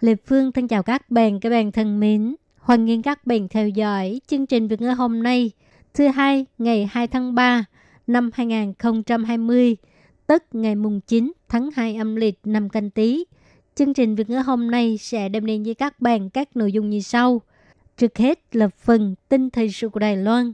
Lê Phương thân chào các bạn, các bạn thân mến. Hoan nghênh các bạn theo dõi chương trình Việt ngữ hôm nay, thứ hai ngày 2 tháng 3 năm 2020, tức ngày mùng 9 tháng 2 âm lịch năm canh tí. Chương trình Việt ngữ hôm nay sẽ đem đến với các bạn các nội dung như sau. Trước hết là phần tin thời sự của Đài Loan,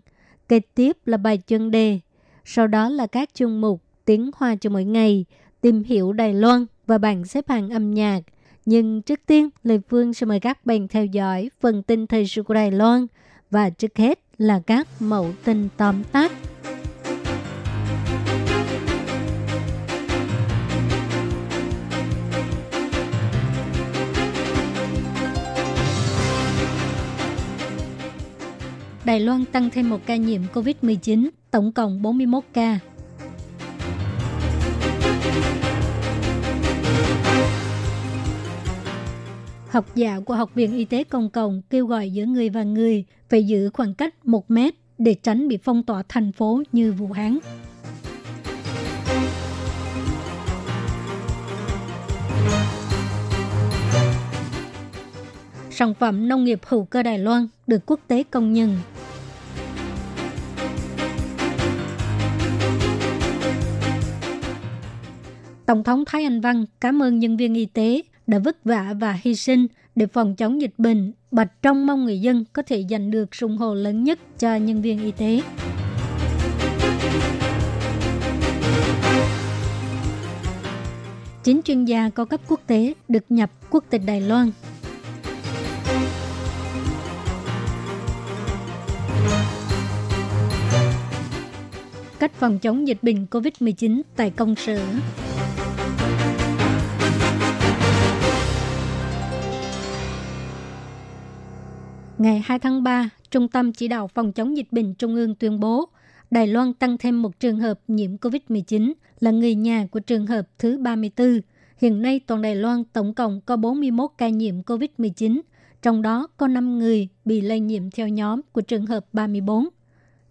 kế tiếp là bài chuyên đề, sau đó là các chương mục tiếng hoa cho mỗi ngày, tìm hiểu Đài Loan và bảng xếp hạng âm nhạc. Nhưng trước tiên, Lê Phương sẽ mời các bạn theo dõi phần tin thời sự của Đài Loan và trước hết là các mẫu tin tóm tắt. Đài Loan tăng thêm một ca nhiễm COVID-19, tổng cộng 41 ca. Học giả của Học viện Y tế Công cộng kêu gọi giữa người và người phải giữ khoảng cách 1 mét để tránh bị phong tỏa thành phố như Vũ Hán. Sản phẩm nông nghiệp hữu cơ Đài Loan được quốc tế công nhận. Tổng thống Thái Anh Văn cảm ơn nhân viên y tế đã vất vả và hy sinh để phòng chống dịch bệnh. Bạch Trong mong người dân có thể giành được sủng hộ lớn nhất cho nhân viên y tế. Chính chuyên gia cao cấp quốc tế được nhập quốc tịch Đài Loan. Cách phòng chống dịch bệnh COVID-19 tại công sở. Ngày 2 tháng 3, Trung tâm Chỉ đạo Phòng chống dịch bệnh Trung ương tuyên bố Đài Loan tăng thêm một trường hợp nhiễm COVID-19 là người nhà của trường hợp thứ 34. Hiện nay toàn Đài Loan tổng cộng có 41 ca nhiễm COVID-19, trong đó có 5 người bị lây nhiễm theo nhóm của trường hợp 34.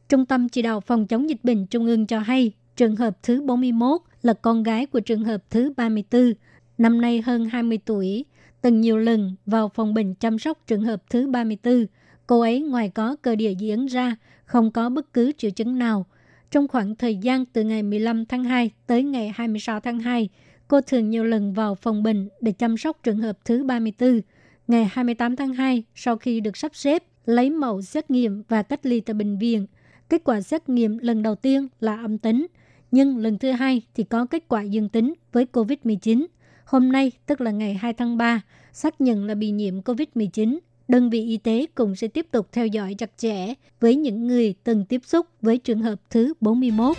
Trung tâm Chỉ đạo Phòng chống dịch bệnh Trung ương cho hay trường hợp thứ 41 là con gái của trường hợp thứ 34, năm nay hơn 20 tuổi, từng nhiều lần vào phòng bệnh chăm sóc trường hợp thứ 34. Cô ấy ngoài có cơ địa dị ứng ra, không có bất cứ triệu chứng nào. Trong khoảng thời gian từ ngày 15 tháng 2 tới ngày 26 tháng 2, cô thường nhiều lần vào phòng bệnh để chăm sóc trường hợp thứ 34. Ngày 28 tháng 2, sau khi được sắp xếp, lấy mẫu xét nghiệm và cách ly tại bệnh viện, kết quả xét nghiệm lần đầu tiên là âm tính, nhưng lần thứ hai thì có kết quả dương tính với COVID-19. Hôm nay, tức là ngày 2 tháng 3, xác nhận là bị nhiễm COVID-19. Đơn vị y tế cũng sẽ tiếp tục theo dõi chặt chẽ với những người từng tiếp xúc với trường hợp thứ 41.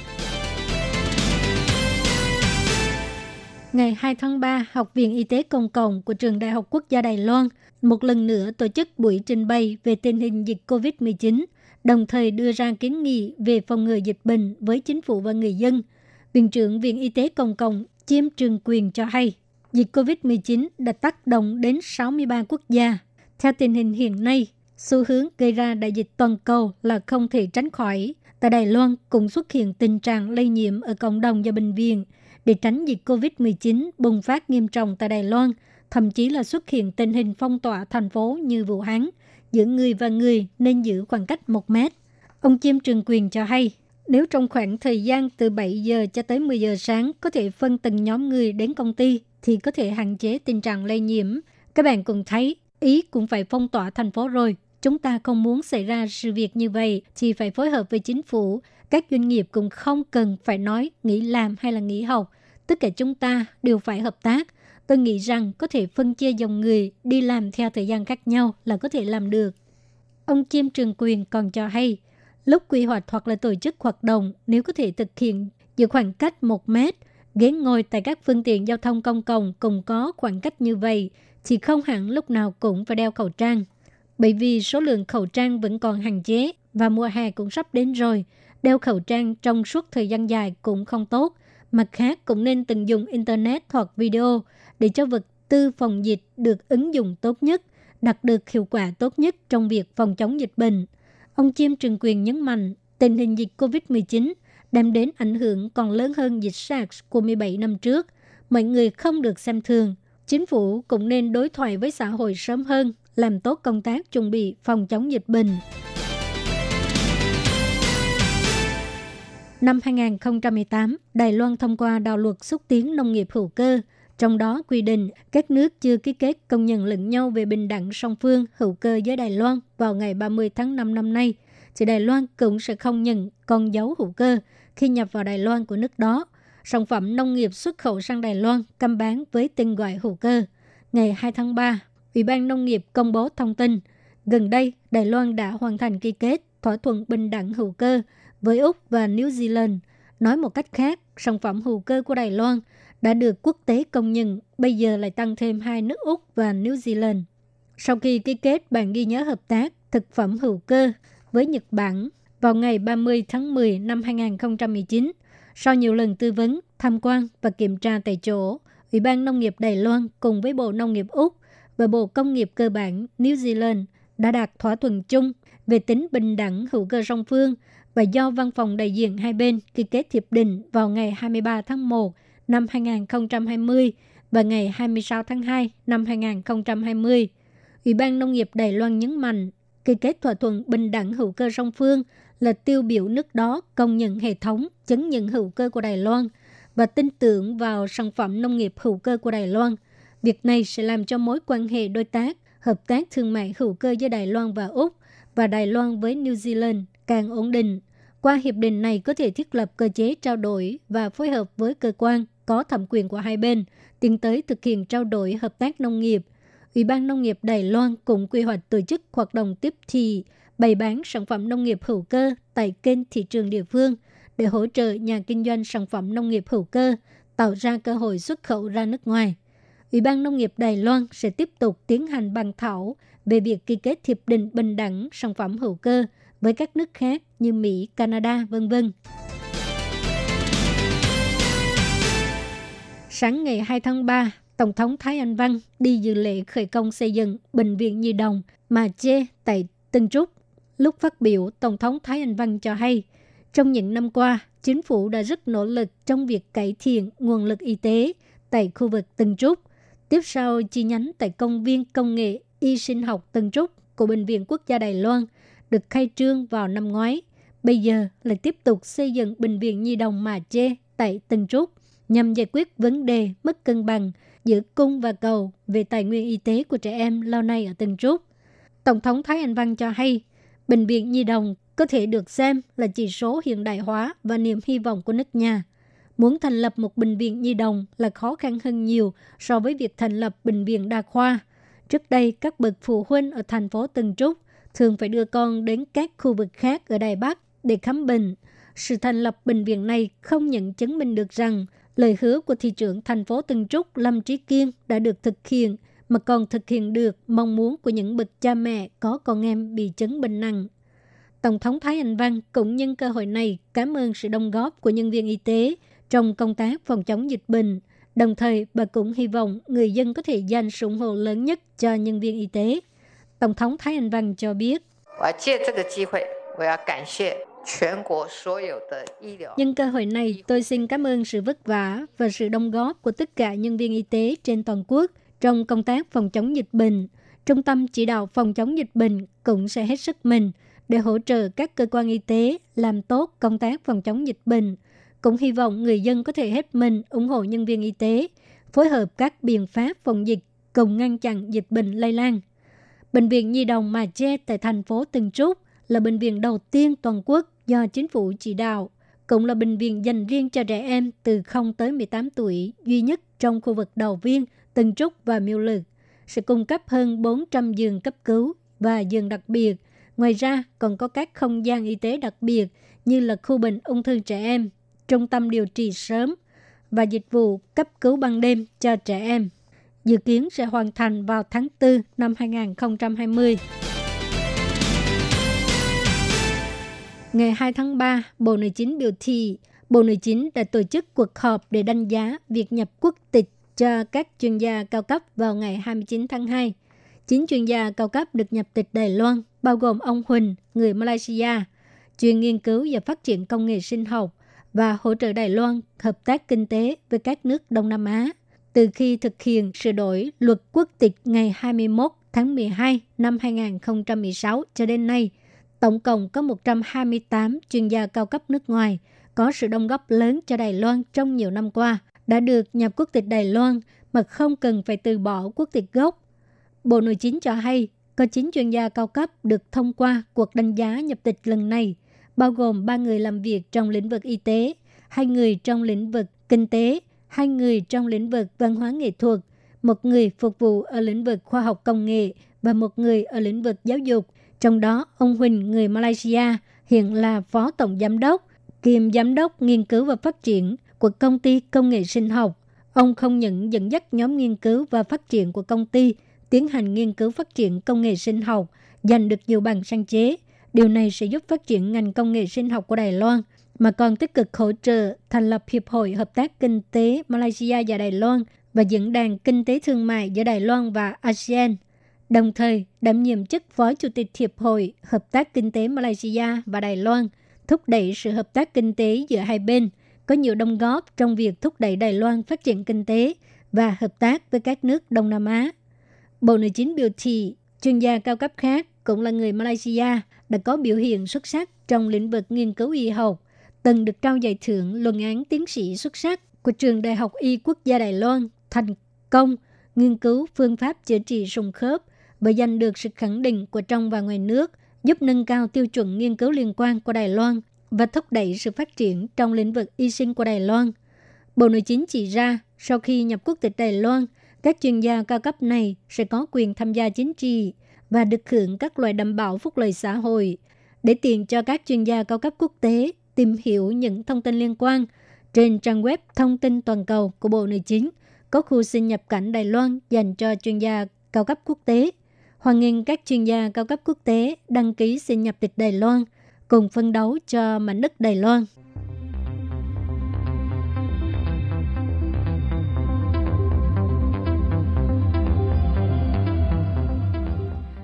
Ngày 2 tháng 3, Học viện Y tế Công cộng của Trường Đại học Quốc gia Đài Loan một lần nữa tổ chức buổi trình bày về tình hình dịch COVID-19, đồng thời đưa ra kiến nghị về phòng ngừa dịch bệnh với chính phủ và người dân. Viện trưởng Viện Y tế Công cộng Chiêm Trường Quyền cho hay, dịch COVID-19 đã tác động đến 63 quốc gia. Theo tình hình hiện nay, xu hướng gây ra đại dịch toàn cầu là không thể tránh khỏi. Tại Đài Loan cũng xuất hiện tình trạng lây nhiễm ở cộng đồng và bệnh viện. Để tránh dịch COVID-19 bùng phát nghiêm trọng tại Đài Loan, thậm chí là xuất hiện tình hình phong tỏa thành phố như Vũ Hán, giữa người và người nên giữ khoảng cách 1 mét. Ông Chiêm Trường Quyền cho hay, nếu trong khoảng thời gian từ 7 giờ cho tới 10 giờ sáng có thể phân từng nhóm người đến công ty thì có thể hạn chế tình trạng lây nhiễm. Các bạn cùng thấy, Ý cũng phải phong tỏa thành phố rồi. Chúng ta không muốn xảy ra sự việc như vậy thì phải phối hợp với chính phủ. Các doanh nghiệp cũng không cần phải nói nghỉ làm hay là nghỉ học. Tất cả chúng ta đều phải hợp tác. Tôi nghĩ rằng có thể phân chia dòng người đi làm theo thời gian khác nhau là có thể làm được. Ông Chiêm Trường Quyền còn cho hay, lúc quy hoạch hoặc là tổ chức hoạt động nếu có thể thực hiện giữ khoảng cách 1 mét, ghế ngồi tại các phương tiện giao thông công cộng cùng có khoảng cách như vậy, thì không hẳn lúc nào cũng phải đeo khẩu trang. Bởi vì số lượng khẩu trang vẫn còn hạn chế và mùa hè cũng sắp đến rồi, đeo khẩu trang trong suốt thời gian dài cũng không tốt. Mặt khác cũng nên tận dụng Internet hoặc video để cho vật tư phòng dịch được ứng dụng tốt nhất, đạt được hiệu quả tốt nhất trong việc phòng chống dịch bệnh. Ông Chiêm Trường Quyền nhấn mạnh, tình hình dịch COVID-19 đem đến ảnh hưởng còn lớn hơn dịch SARS của 17 năm trước. Mọi người không được xem thường. Chính phủ cũng nên đối thoại với xã hội sớm hơn, làm tốt công tác chuẩn bị phòng chống dịch bệnh. Năm 2018, Đài Loan thông qua đạo luật xúc tiến nông nghiệp hữu cơ, trong đó quy định các nước chưa ký kết công nhận lẫn nhau về bình đẳng song phương hữu cơ với Đài Loan vào ngày 30 tháng 5 năm nay, thì Đài Loan cũng sẽ không nhận con dấu hữu cơ khi nhập vào Đài Loan của nước đó. Sản phẩm nông nghiệp xuất khẩu sang Đài Loan cầm bán với tên gọi hữu cơ. Ngày 2 tháng 3, Ủy ban Nông nghiệp công bố thông tin, gần đây Đài Loan đã hoàn thành ký kết thỏa thuận bình đẳng hữu cơ với Úc và New Zealand. Nói một cách khác, sản phẩm hữu cơ của Đài Loan đã được quốc tế công nhận, bây giờ lại tăng thêm hai nước Úc và New Zealand. Sau khi ký kết bản ghi nhớ hợp tác thực phẩm hữu cơ với Nhật Bản vào ngày 30 tháng 10 năm 2019, sau nhiều lần tư vấn, tham quan và kiểm tra tại chỗ, Ủy ban Nông nghiệp Đài Loan cùng với Bộ Nông nghiệp Úc và Bộ Công nghiệp Cơ bản New Zealand đã đạt thỏa thuận chung về tính bình đẳng hữu cơ song phương và do văn phòng đại diện hai bên ký kết hiệp định vào ngày 23 tháng 1 năm 2020 và ngày 26 tháng 2 năm 2020. Ủy ban Nông nghiệp Đài Loan nhấn mạnh ký kết thỏa thuận bình đẳng hữu cơ song phương là tiêu biểu nước đó công nhận hệ thống chứng nhận hữu cơ của Đài Loan và tin tưởng vào sản phẩm nông nghiệp hữu cơ của Đài Loan. Việc này sẽ làm cho mối quan hệ đối tác, hợp tác thương mại hữu cơ giữa Đài Loan và Úc và Đài Loan với New Zealand càng ổn định. Qua hiệp định này có thể thiết lập cơ chế trao đổi và phối hợp với cơ quan có thẩm quyền của hai bên, tiến tới thực hiện trao đổi hợp tác nông nghiệp. Ủy ban Nông nghiệp Đài Loan cũng quy hoạch tổ chức hoạt động tiếp thị, bày bán sản phẩm nông nghiệp hữu cơ tại kênh thị trường địa phương để hỗ trợ nhà kinh doanh sản phẩm nông nghiệp hữu cơ, tạo ra cơ hội xuất khẩu ra nước ngoài. Ủy ban Nông nghiệp Đài Loan sẽ tiếp tục tiến hành bàn thảo về việc ký kết hiệp định bình đẳng sản phẩm hữu cơ với các nước khác như Mỹ, Canada, vân vân. Sáng ngày 2 tháng 3, Tổng thống Thái Anh Văn đi dự lễ khởi công xây dựng Bệnh viện Nhi đồng mà chê tại Tân Trúc. Lúc phát biểu, Tổng thống Thái Anh Văn cho hay, trong những năm qua, chính phủ đã rất nỗ lực trong việc cải thiện nguồn lực y tế tại khu vực Tân Trúc. Tiếp sau chi nhánh tại công viên công nghệ y sinh học Tân Trúc của Bệnh viện Quốc gia Đài Loan được khai trương vào năm ngoái. Bây giờ lại tiếp tục xây dựng Bệnh viện Nhi đồng Mà Chê tại Tân Trúc nhằm giải quyết vấn đề mất cân bằng giữa cung và cầu về tài nguyên y tế của trẻ em lâu nay ở Tân Trúc. Tổng thống Thái Anh Văn cho hay, Bệnh viện Nhi đồng có thể được xem là chỉ số hiện đại hóa và niềm hy vọng của nước nhà. Muốn thành lập một bệnh viện nhi đồng là khó khăn hơn nhiều so với việc thành lập bệnh viện đa khoa. Trước đây, các bậc phụ huynh ở thành phố Tân Trúc thường phải đưa con đến các khu vực khác ở Đài Bắc để khám bệnh. Sự thành lập bệnh viện này không nhận chứng minh được rằng lời hứa của thị trưởng thành phố Tân Trúc Lâm Trí Kiên đã được thực hiện, mà còn thực hiện được mong muốn của những bậc cha mẹ có con em bị chứng bệnh nặng. Tổng thống Thái Anh Văn cũng nhân cơ hội này cảm ơn sự đóng góp của nhân viên y tế trong công tác phòng chống dịch bệnh. Đồng thời, bà cũng hy vọng người dân có thể dành sự ủng hộ lớn nhất cho nhân viên y tế. Tổng thống Thái Anh Văn cho biết, Nhân cơ hội này, tôi xin cảm ơn sự vất vả và sự đóng góp của tất cả nhân viên y tế trên toàn quốc trong công tác phòng chống dịch bệnh. Trung tâm chỉ đạo phòng chống dịch bệnh cũng sẽ hết sức mình để hỗ trợ các cơ quan y tế làm tốt công tác phòng chống dịch bệnh. Cũng hy vọng người dân có thể hết mình ủng hộ nhân viên y tế, phối hợp các biện pháp phòng dịch cùng ngăn chặn dịch bệnh lây lan. Bệnh viện Nhi đồng Mà Che tại thành phố Tân Trúc là bệnh viện đầu tiên toàn quốc do chính phủ chỉ đạo, cũng là bệnh viện dành riêng cho trẻ em từ 0 tới 18 tuổi duy nhất trong khu vực đầu viên, Tân Trúc và Miêu Lực, sẽ cung cấp hơn 400 giường cấp cứu và giường đặc biệt. Ngoài ra, còn có các không gian y tế đặc biệt như là khu bệnh ung thư trẻ em, trung tâm điều trị sớm và dịch vụ cấp cứu ban đêm cho trẻ em. dự kiến sẽ hoàn thành vào tháng 4 năm 2020. Ngày 2 tháng 3, Bộ Nội chính biểu thị Bộ Nội chính đã tổ chức cuộc họp để đánh giá việc nhập quốc tịch cho các chuyên gia cao cấp vào ngày 29 tháng 2. Chín chuyên gia cao cấp được nhập tịch Đài Loan, bao gồm ông Huỳnh, người Malaysia, chuyên nghiên cứu và phát triển công nghệ sinh học và hỗ trợ Đài Loan hợp tác kinh tế với các nước Đông Nam Á. Từ khi thực hiện sửa đổi luật quốc tịch ngày 21 tháng 12 năm 2016 cho đến nay, tổng cộng có 128 chuyên gia cao cấp nước ngoài có sự đóng góp lớn cho Đài Loan trong nhiều năm qua, đã được nhập quốc tịch Đài Loan mà không cần phải từ bỏ quốc tịch gốc. Bộ Nội chính cho hay, có 9 chuyên gia cao cấp được thông qua cuộc đánh giá nhập tịch lần này, bao gồm 3 người làm việc trong lĩnh vực y tế, hai người trong lĩnh vực kinh tế, hai người trong lĩnh vực văn hóa nghệ thuật, một người phục vụ ở lĩnh vực khoa học công nghệ và một người ở lĩnh vực giáo dục. Trong đó, ông Huỳnh, người Malaysia, hiện là phó tổng giám đốc, kiêm giám đốc nghiên cứu và phát triển của công ty công nghệ sinh học. Ông không những dẫn dắt nhóm nghiên cứu và phát triển của công ty tiến hành nghiên cứu phát triển công nghệ sinh học, giành được nhiều bằng sáng chế. Điều này sẽ giúp phát triển ngành công nghệ sinh học của Đài Loan, mà còn tích cực hỗ trợ thành lập Hiệp hội Hợp tác Kinh tế Malaysia và Đài Loan và Diễn đàn Kinh tế Thương mại giữa Đài Loan và ASEAN. Đồng thời, đảm nhiệm chức Phó Chủ tịch Hiệp hội Hợp tác Kinh tế Malaysia và Đài Loan, thúc đẩy sự hợp tác kinh tế giữa hai bên, có nhiều đóng góp trong việc thúc đẩy Đài Loan phát triển kinh tế và hợp tác với các nước Đông Nam Á. Bộ Nội chính biểu thị chuyên gia cao cấp khác cũng là người Malaysia đã có biểu hiện xuất sắc trong lĩnh vực nghiên cứu y học, từng được trao giải thưởng luận án tiến sĩ xuất sắc của trường Đại học Y Quốc gia Đài Loan thành công nghiên cứu phương pháp chữa trị sùng khớp và giành được sự khẳng định của trong và ngoài nước, giúp nâng cao tiêu chuẩn nghiên cứu liên quan của Đài Loan và thúc đẩy sự phát triển trong lĩnh vực y sinh của Đài Loan. Bộ Nội chính chỉ ra, sau khi nhập quốc tịch Đài Loan, các chuyên gia cao cấp này sẽ có quyền tham gia chính trị và được hưởng các loại đảm bảo phúc lợi xã hội để tiện cho các chuyên gia cao cấp quốc tế tìm hiểu những thông tin liên quan trên trang web thông tin toàn cầu của Bộ Nội chính có khu xin nhập cảnh Đài Loan dành cho chuyên gia cao cấp quốc tế. Hoan nghênh các chuyên gia cao cấp quốc tế đăng ký xin nhập tịch Đài Loan cùng phân đấu cho mảnh đất Đài Loan.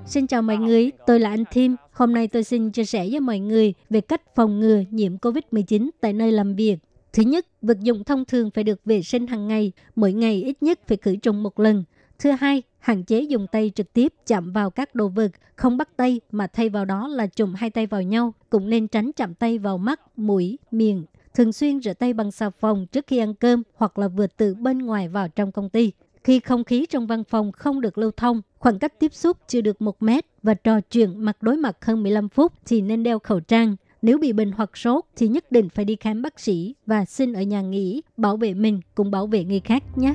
Xin chào mọi người, tôi là anh Thiêm. Hôm nay tôi xin chia sẻ với mọi người về cách phòng ngừa nhiễm COVID-19 tại nơi làm việc. Thứ nhất, vật dụng thông thường phải được vệ sinh hàng ngày, mỗi ngày ít nhất phải khử trùng một lần. Thứ hai, hạn chế dùng tay trực tiếp chạm vào các đồ vật, không bắt tay mà thay vào đó là chùm hai tay vào nhau. Cũng nên tránh chạm tay vào mắt, mũi, miệng. Thường xuyên rửa tay bằng xà phòng trước khi ăn cơm hoặc là vượt từ bên ngoài vào trong công ty. Khi không khí trong văn phòng không được lưu thông, khoảng cách tiếp xúc chưa được 1 mét và trò chuyện mặt đối mặt hơn 15 phút thì nên đeo khẩu trang. Nếu bị bệnh hoặc sốt thì nhất định phải đi khám bác sĩ và xin ở nhà nghỉ, bảo vệ mình cũng bảo vệ người khác nhé.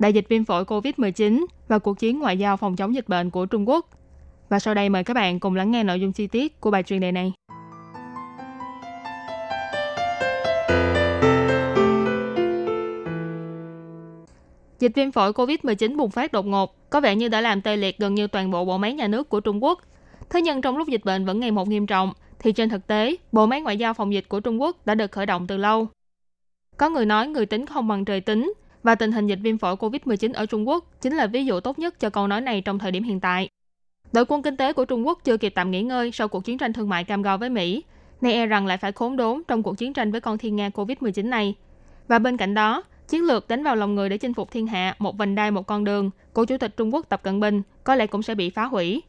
Đại dịch viêm phổi COVID-19 và cuộc chiến ngoại giao phòng chống dịch bệnh của Trung Quốc. Và sau đây mời các bạn cùng lắng nghe nội dung chi tiết của bài chuyên đề này. Dịch viêm phổi COVID-19 bùng phát đột ngột, có vẻ như đã làm tê liệt gần như toàn bộ bộ máy nhà nước của Trung Quốc. Thế nhưng trong lúc dịch bệnh vẫn ngày một nghiêm trọng, thì trên thực tế, bộ máy ngoại giao phòng dịch của Trung Quốc đã được khởi động từ lâu. Có người nói người tính không bằng trời tính, và tình hình dịch viêm phổi COVID-19 ở Trung Quốc chính là ví dụ tốt nhất cho câu nói này trong thời điểm hiện tại. Đội quân kinh tế của Trung Quốc chưa kịp tạm nghỉ ngơi sau cuộc chiến tranh thương mại cam go với Mỹ, nay e rằng lại phải khốn đốn trong cuộc chiến tranh với con thiên nga COVID-19 này. Và bên cạnh đó, chiến lược đánh vào lòng người để chinh phục thiên hạ một vành đai một con đường của Chủ tịch Trung Quốc Tập Cận Bình có lẽ cũng sẽ bị phá hủy.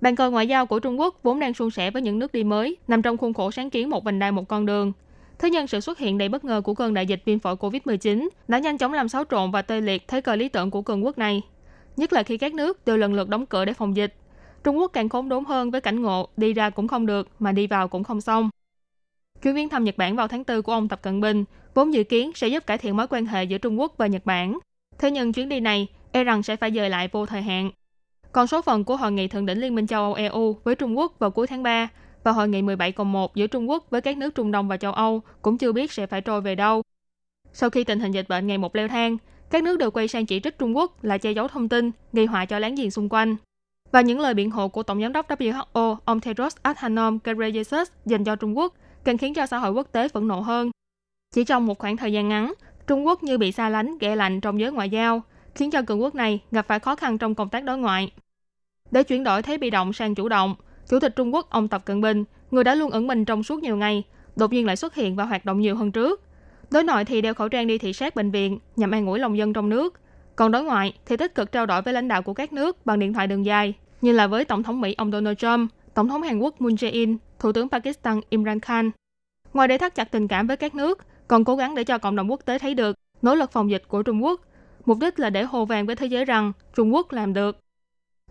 Bàn cờ ngoại giao của Trung Quốc vốn đang suôn sẻ với những nước đi mới, nằm trong khuôn khổ sáng kiến một vành đai một con đường. Thế nhưng sự xuất hiện đầy bất ngờ của cơn đại dịch viêm phổi COVID-19 đã nhanh chóng làm xáo trộn và tê liệt thế cờ lý tưởng của cường quốc này. Nhất là khi các nước đều lần lượt đóng cửa để phòng dịch. Trung Quốc càng khốn đốn hơn với cảnh ngộ, đi ra cũng không được, mà đi vào cũng không xong. Chuyến viếng thăm Nhật Bản vào tháng 4 của ông Tập Cận Bình, vốn dự kiến sẽ giúp cải thiện mối quan hệ giữa Trung Quốc và Nhật Bản. Thế nhưng chuyến đi này e rằng sẽ phải dời lại vô thời hạn. Còn số phận của hội nghị thượng đỉnh Liên minh châu Âu EU với Trung Quốc vào cuối tháng 3 và hội nghị 17 cộng 1 giữa Trung Quốc với các nước Trung Đông và châu Âu cũng chưa biết sẽ phải trôi về đâu. Sau khi tình hình dịch bệnh ngày một leo thang, các nước đều quay sang chỉ trích Trung Quốc là che giấu thông tin, gây họa cho láng giềng xung quanh. Và những lời biện hộ của Tổng giám đốc WHO ông Tedros Adhanom Ghebreyesus dành cho Trung Quốc càng khiến cho xã hội quốc tế phẫn nộ hơn. Chỉ trong một khoảng thời gian ngắn, Trung Quốc như bị xa lánh, ghẻ lạnh trong giới ngoại giao, khiến cho cường quốc này gặp phải khó khăn trong công tác đối ngoại. Để chuyển đổi thế bị động sang chủ động, Chủ tịch Trung Quốc ông Tập Cận Bình, người đã luôn ẩn mình trong suốt nhiều ngày, đột nhiên lại xuất hiện và hoạt động nhiều hơn trước. Đối nội thì đeo khẩu trang đi thị sát bệnh viện nhằm an ủi lòng dân trong nước. Còn đối ngoại thì tích cực trao đổi với lãnh đạo của các nước bằng điện thoại đường dài, như là với Tổng thống Mỹ ông Donald Trump, Tổng thống Hàn Quốc Moon Jae-in, Thủ tướng Pakistan Imran Khan. Ngoài để thắt chặt tình cảm với các nước, còn cố gắng để cho cộng đồng quốc tế thấy được nỗ lực phòng dịch của Trung Quốc. Mục đích là để hồ vàng với thế giới rằng Trung Quốc làm được.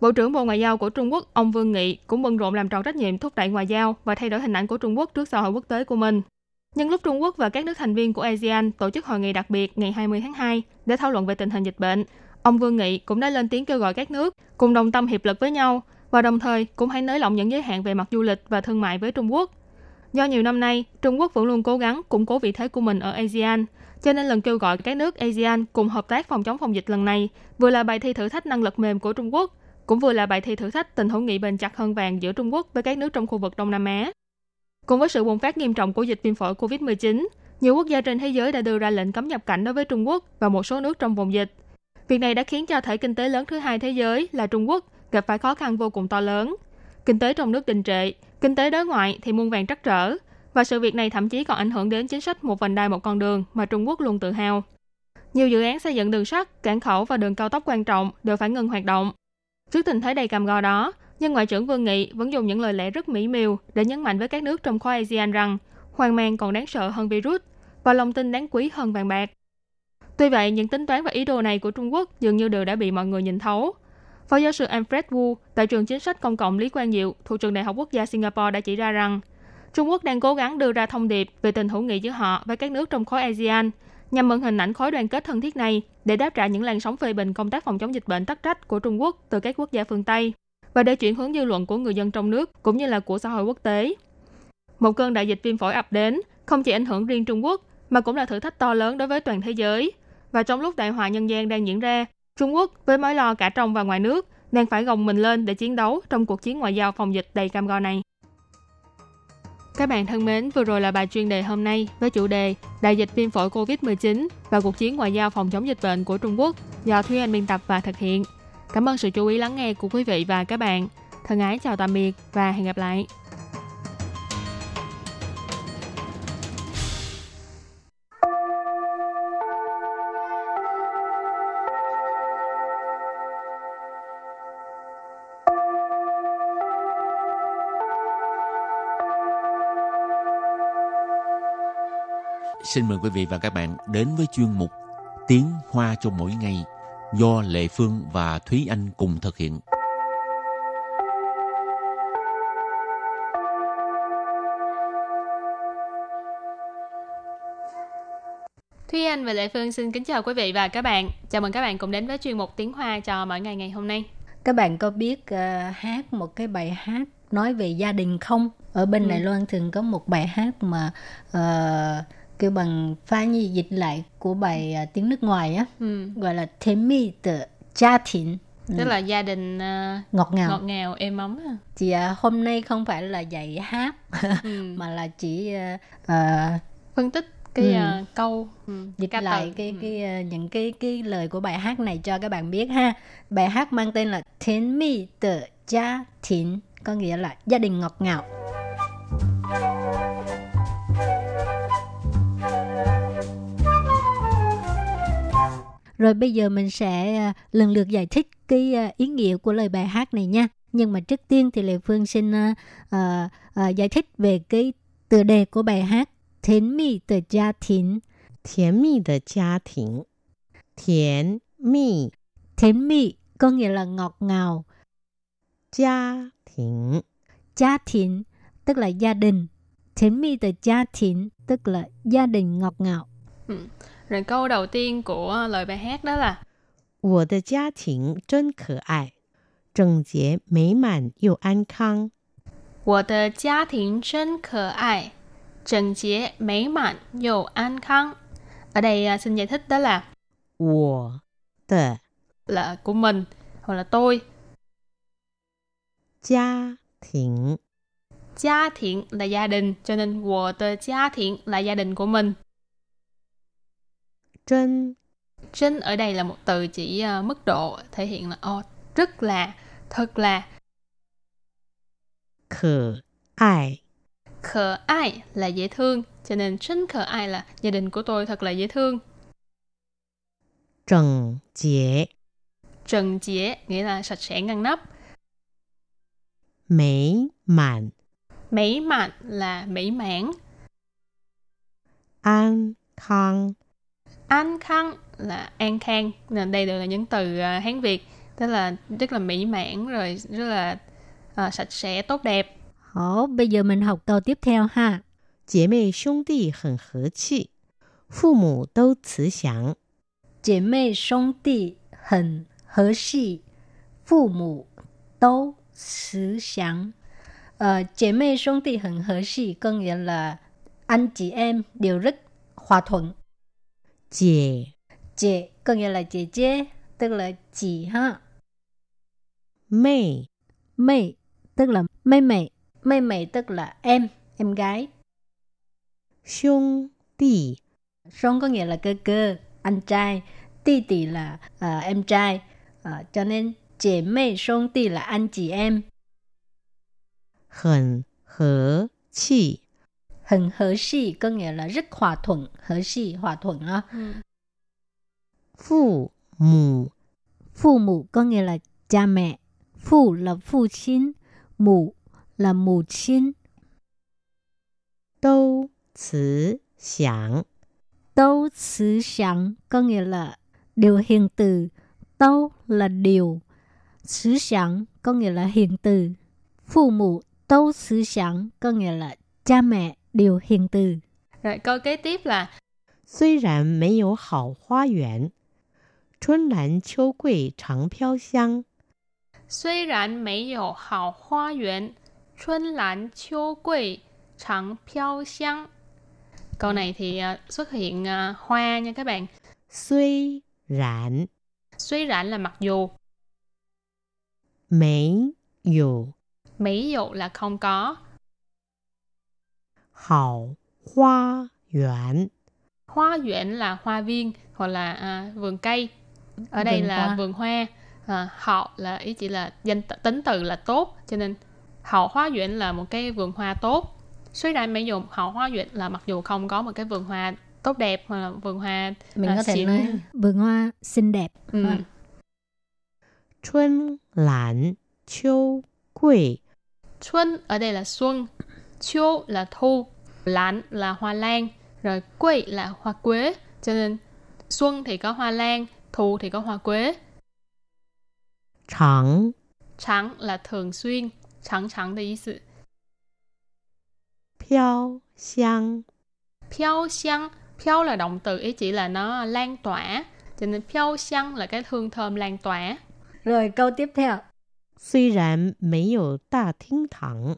Bộ trưởng Bộ Ngoại giao của Trung Quốc, ông Vương Nghị cũng bận rộn làm tròn trách nhiệm thúc đẩy ngoại giao và thay đổi hình ảnh của Trung Quốc trước xã hội quốc tế của mình. Nhân lúc Trung Quốc và các nước thành viên của ASEAN tổ chức hội nghị đặc biệt ngày 20 tháng 2 để thảo luận về tình hình dịch bệnh, ông Vương Nghị cũng đã lên tiếng kêu gọi các nước cùng đồng tâm hiệp lực với nhau và đồng thời cũng hãy nới lỏng những giới hạn về mặt du lịch và thương mại với Trung Quốc. Do nhiều năm nay, Trung Quốc vẫn luôn cố gắng củng cố vị thế của mình ở ASEAN, cho nên lần kêu gọi các nước ASEAN cùng hợp tác phòng chống phòng dịch lần này vừa là bài thi thử thách năng lực mềm của Trung Quốc, cũng vừa là bài thi thử thách tình hữu nghị bền chặt hơn vàng giữa Trung Quốc với các nước trong khu vực Đông Nam Á. Cùng với sự bùng phát nghiêm trọng của dịch viêm phổi COVID-19, nhiều quốc gia trên thế giới đã đưa ra lệnh cấm nhập cảnh đối với Trung Quốc và một số nước trong vùng dịch. Việc này đã khiến cho thể kinh tế lớn thứ hai thế giới là Trung Quốc gặp phải khó khăn vô cùng to lớn. Kinh tế trong nước đình trệ, kinh tế đối ngoại thì muôn vàng trắc trở, và sự việc này thậm chí còn ảnh hưởng đến chính sách một vành đai một con đường mà Trung Quốc luôn tự hào. Nhiều dự án xây dựng đường sắt, cảng khẩu và đường cao tốc quan trọng đều phải ngừng hoạt động. Trước tình thế đầy cam go đó, nhưng Ngoại trưởng Vương Nghị vẫn dùng những lời lẽ rất mỹ miều để nhấn mạnh với các nước trong khối ASEAN rằng hoang mang còn đáng sợ hơn virus và lòng tin đáng quý hơn vàng bạc. Tuy vậy, những tính toán và ý đồ này của Trung Quốc dường như đều đã bị mọi người nhìn thấu. Phó giáo sư Alfred Wu tại trường chính sách công cộng Lý Quang Diệu thuộc trường Đại học Quốc gia Singapore đã chỉ ra rằng Trung Quốc đang cố gắng đưa ra thông điệp về tình hữu nghị giữa họ với các nước trong khối ASEAN nhằm mượn hình ảnh khối đoàn kết thân thiết này để đáp trả những làn sóng phê bình công tác phòng chống dịch bệnh tắc trách của Trung Quốc từ các quốc gia phương Tây và để chuyển hướng dư luận của người dân trong nước cũng như là của xã hội quốc tế. Một cơn đại dịch viêm phổi ập đến không chỉ ảnh hưởng riêng Trung Quốc mà cũng là thử thách to lớn đối với toàn thế giới. Và trong lúc đại họa nhân gian đang diễn ra, Trung Quốc với mối lo cả trong và ngoài nước đang phải gồng mình lên để chiến đấu trong cuộc chiến ngoại giao phòng dịch đầy cam go này. Các bạn thân mến, vừa rồi là bài chuyên đề hôm nay với chủ đề Đại dịch viêm phổi COVID-19 và cuộc chiến ngoại giao phòng chống dịch bệnh của Trung Quốc do Thúy Anh biên tập và thực hiện. Cảm ơn sự chú ý lắng nghe của quý vị và các bạn. Thân ái chào tạm biệt và hẹn gặp lại. Xin mời quý vị và các bạn đến với chuyên mục Tiếng Hoa cho mỗi ngày do Lệ Phương và Thúy Anh cùng thực hiện. Thúy Anh và Lệ Phương xin kính chào quý vị và các bạn. Chào mừng các bạn cùng đến với chuyên mục Tiếng Hoa cho mỗi ngày ngày hôm nay. Các bạn có biết uh, hát một cái bài hát nói về gia đình không? Ở bên ừ. Đài Loan thường có một bài hát mà uh, kêu bằng pha nhi dịch lại của bài uh, tiếng nước ngoài á, ừ. gọi là Thêm mi tự gia đình. Tức ừ. là gia đình uh, ngọt ngào ngọt ngào êm ấm à. Thì uh, hôm nay không phải là dạy hát ừ. mà là chỉ uh, uh, phân tích cái ừ. uh, câu ừ, dịch Ca lại từ. cái ừ. cái uh, những cái cái lời của bài hát này cho các bạn biết ha. Bài hát mang tên là Thiên mi tự gia đình có nghĩa là gia đình ngọt ngào. Rồi bây giờ mình sẽ à, lần lượt giải thích cái à, ý nghĩa của lời bài hát này nha. Nhưng mà trước tiên thì Lệ Phương xin uh, uh, giải thích về cái tựa đề của bài hát Thiến mì tờ gia thính. Thiến mì tờ gia thính. Thiến mì. Thiến mì có nghĩa là ngọt ngào. Gia thính. Gia thính tức là gia đình. Thiến mì tờ gia thính tức là gia đình ngọt ngào. Ừ. Rồi câu đầu tiên của lời bài hát đó là 我的家庭真可爱，整洁美满又安康。我的家庭真可爱。整洁美满又安康. Ở đây uh, xin giải thích đó là 我的 là của mình hoặc là tôi. Gia đình Gia đình là gia đình, cho nên 我的家庭 là gia đình của mình. Chân Chân ở đây là một từ chỉ uh, mức độ, thể hiện là oh, rất là, thật là. Khờ ai khờ ai là dễ thương, cho nên chân khờ ai là gia đình của tôi thật là dễ thương. Trần chế Trần chế nghĩa là sạch sẽ ngăn nắp. Mỹ mãn Mỹ mãn là mỹ mãn. An khang An khang là an khang. Nên đây đều là những từ uh, Hán Việt. Tức là rất là mỹ mãn rồi rất là uh, sạch sẽ tốt đẹp. 好，bây giờ mình học câu tiếp theo ha. 姐妹兄弟很和气，父母都慈祥。姐妹兄弟很和气，父母都慈祥。Ờ, chị妹 兄弟 很和气 có nghĩa là anh chị em đều rất hòa thuận. Chị Chị có nghĩa là chị 姐, tức là chị ha. Mây Mây tức là mây mày. Mây mày tức là em, em gái. Xung tỷ Xung có nghĩa là cơ cơ, anh trai. Tỷ tỷ là uh, em trai. Uh, cho nên chị mây xung tỷ là anh chị em. Hẳn hở chi Hẳn hở chi có nghĩa là rất hòa thuận. Hở chi hòa thuận đó. Ừ. Phụ mù Phụ mù có nghĩa là cha mẹ. Phụ là phụ亲, mù là mù chín. Đâu慈祥Đâu慈祥có nghĩa là điều hiền từ. Đâu là điều.慈祥có nghĩa là hiền từ. Phụ mụ đâu慈祥có nghĩa là cha mẹ đều hiền từ. Rồi câu kế tiếp là 虽然没有好花园，春兰秋桂常飘香。虽然没有好花园，春兰秋桂常飘香. Câu này thì uh, xuất hiện uh, hoa nha các bạn. Suy rãn. Suy rãn là mặc dù. Mấy dù. Mấy dù là không có. Hảo hoa yuan. Hoa yuan là hoa viên hoặc là uh, vườn cây. Ở đây vườn là hoa. vườn hoa. À, họ là ý chỉ là danh tính từ là tốt cho nên hậu hoa duyện là một cái vườn hoa tốt suy ra mấy dùng hậu hoa duyện là mặc dù không có một cái vườn hoa tốt đẹp hoặc là vườn hoa mình à, có thể xịn. nói vườn hoa xinh đẹp ừ. Xuân lãn chiêu quỳ Xuân ở đây là xuân Chiêu là thu Lãn là hoa lan Rồi quay là hoa quế, cho nên xuân thì có hoa lan, thu thì có hoa quế. Trắng Trắng là thường xuyên, trắng trắng 的意思。飘香 Phiêu xiang, phiêu là động từ ý chỉ là nó lan tỏa, cho nên phiêu xiang là cái hương thơm lan tỏa. Rồi câu tiếp theo. 虽然没有大厅堂，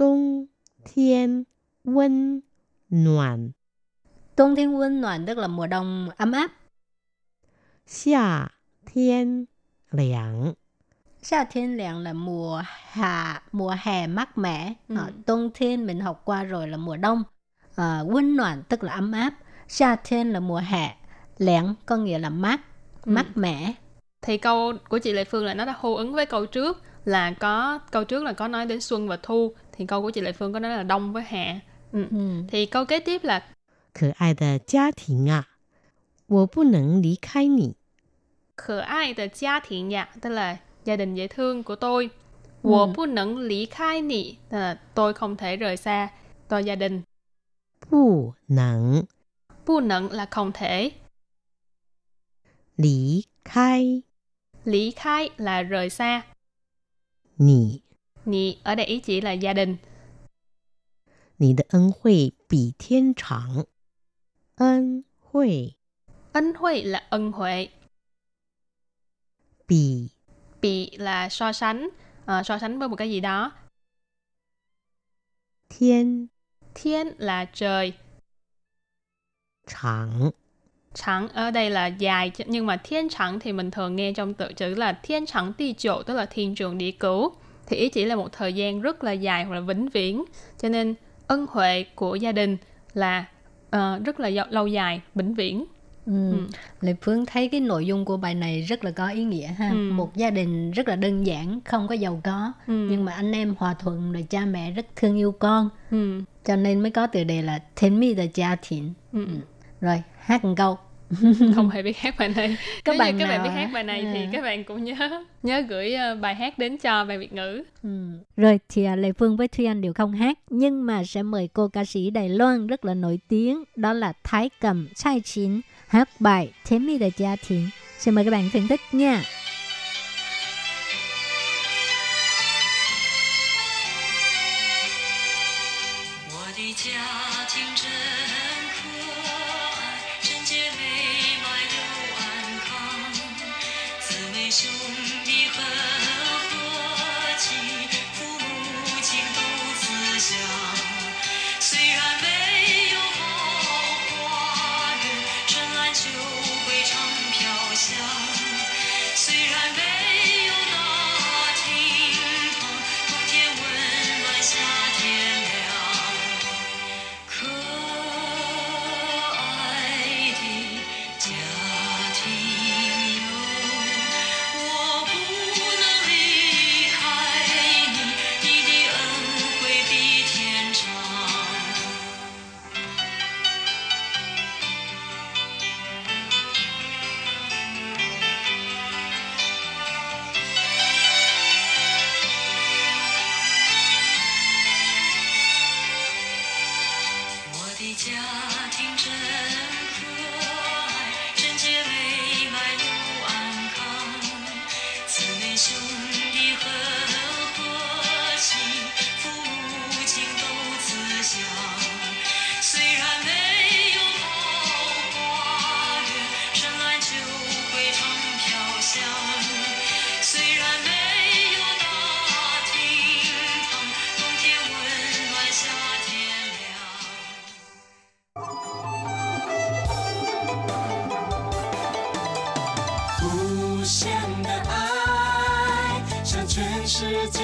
冬天温暖， 冬thiên温暖 tức là mùa đông ấm áp 夏天凉。 Sa thiên凉là mùa hạ mùa hè mát mẻ Ừ. Ờ,冬thiên mình học qua rồi là mùa đông à,温暖tức là ấm áp Sa thiên là mùa hè Lẻn có nghĩa là mát Ừ. mát mẻ Thì câu của chị Lệ Phương là nó đã hô ứng với câu trước là có câu trước là có nói đến xuân và thu thì câu của chị Lệ Phương có nói là đông với hạ. Ừ. ừ. Thì câu kế tiếp là 可爱的家庭啊，我不能离开你。 khở ai的gia thiện dạ, tức là gia đình dễ thương của tôi. Ừ. Wo bu nẫn lý khai nị, tức là tôi không thể rời xa tôi gia đình. 不能 Bu nẫn là không thể. 离开 Lý khai là rời xa. 你， Nị ở đây ý chỉ là gia đình. 你的恩惠比天长。恩惠 Ân huệ là ân huệ. 比 Bị là so sánh, ờ, so sánh với một cái gì đó. 天 Thiên là trời. 长。 Trắng ở đây là dài chứ- nhưng mà thiên trắng thì mình thường nghe trong tự chữ là thiên trắng đi chỗ tức là thiên trường địa cửu thì ý chỉ là một thời gian rất là dài hoặc là vĩnh viễn cho nên ân huệ của gia đình là ờ, rất là lâu- dài vĩnh viễn Ừ. Ừ. Lệ Phương thấy cái nội dung của bài này rất là có ý nghĩa ha. Ừ. Một gia đình rất là đơn giản, không có giàu có, Ừ. nhưng mà anh em hòa thuận rồi cha mẹ rất thương yêu con, ừ. cho nên mới có tựa đề là Thiên mi de gia thiện. Ừ. Rồi, hát một câu. không hề biết hát bài này Các nếu bạn như các bạn biết hát bài này thì À. các bạn cũng nhớ nhớ gửi ờ, bài hát đến cho bài Việt ngữ Ừ. Rồi thì à, Lệ Phương với Thuy Anh đều không hát, nhưng mà sẽ mời cô ca sĩ Đài Loan rất là nổi tiếng, đó là Thái Cầm Chai Chín hát bài Thiên mi de gia thiện. Xin mời các bạn thưởng thức nha.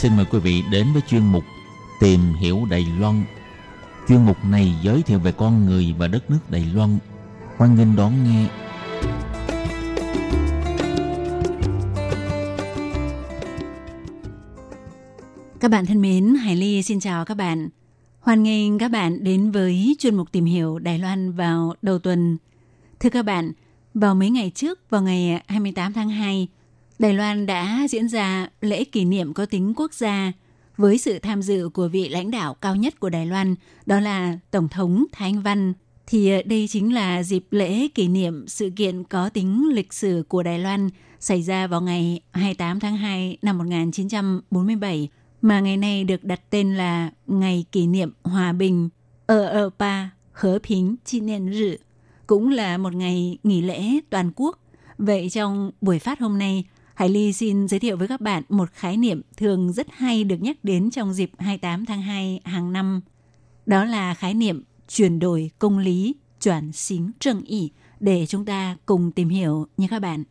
Xin mời quý vị đến với chuyên mục Tìm hiểu Đài Loan. Chuyên mục này giới thiệu về con người và đất nước Đài Loan. Hoan nghênh đón nghe. Các bạn thân mến, Hải Ly xin chào các bạn. Hoan nghênh các bạn đến với chuyên mục tìm hiểu Đài Loan vào đầu tuần. Thưa các bạn, vào mấy ngày trước, vào ngày 28 tháng 2, Đài Loan đã diễn ra lễ kỷ niệm có tính quốc gia với sự tham dự của vị lãnh đạo cao nhất của Đài Loan, đó là Tổng thống Thái Anh Văn. Thì ờ, đây chính là dịp lễ kỷ niệm sự kiện có tính lịch sử của Đài Loan xảy ra vào ngày 28 tháng 2 năm 1947 mà ngày nay được đặt tên là Ngày kỷ niệm Hòa bình ở ở Pa Chi Niên Rự, cũng là một ngày nghỉ lễ toàn quốc. Vậy trong buổi phát hôm nay, Hải Ly xin giới thiệu với các bạn một khái niệm thường rất hay được nhắc đến trong dịp 28 tháng 2 hàng năm. Đó là khái niệm chuyển đổi công lý, chuyển xính trừng ý để chúng ta cùng tìm hiểu nhé các bạn.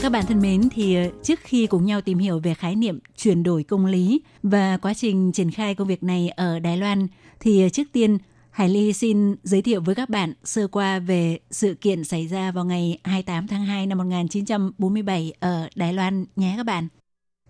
Các bạn thân mến, thì ờ, trước khi cùng nhau tìm hiểu về khái niệm chuyển đổi công lý và quá trình triển khai công việc này ở Đài Loan, thì ờ, trước tiên Hải Ly xin giới thiệu với các bạn sơ qua về sự kiện xảy ra vào ngày 28 tháng 2 năm 1947 ở Đài Loan nhé các bạn.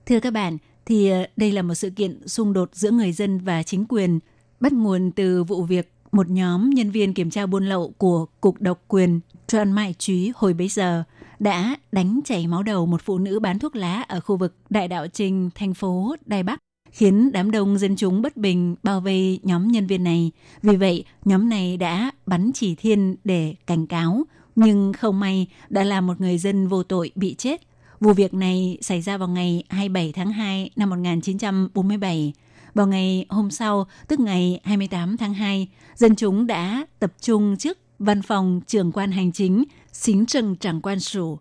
Thưa các bạn, thì ờ, đây là một sự kiện xung đột giữa người dân và chính quyền bắt nguồn từ vụ việc một nhóm nhân viên kiểm tra buôn lậu của Cục Độc quyền Trần Mai Trí hồi bấy giờ – đã đánh chảy máu đầu một phụ nữ bán thuốc lá ở khu vực Đại Đạo Trình, thành phố Đài Bắc, khiến đám đông dân chúng bất bình bao vây nhóm nhân viên này. Vì vậy, nhóm này đã bắn chỉ thiên để cảnh cáo, nhưng không may đã làm một người dân vô tội bị chết. Vụ việc này xảy ra vào ngày 27 tháng 2 năm 1947. Vào ngày hôm sau, tức ngày 28 tháng 2, dân chúng đã tập trung trước văn phòng trưởng quan hành chính Xính Trần trảng Quan Sủ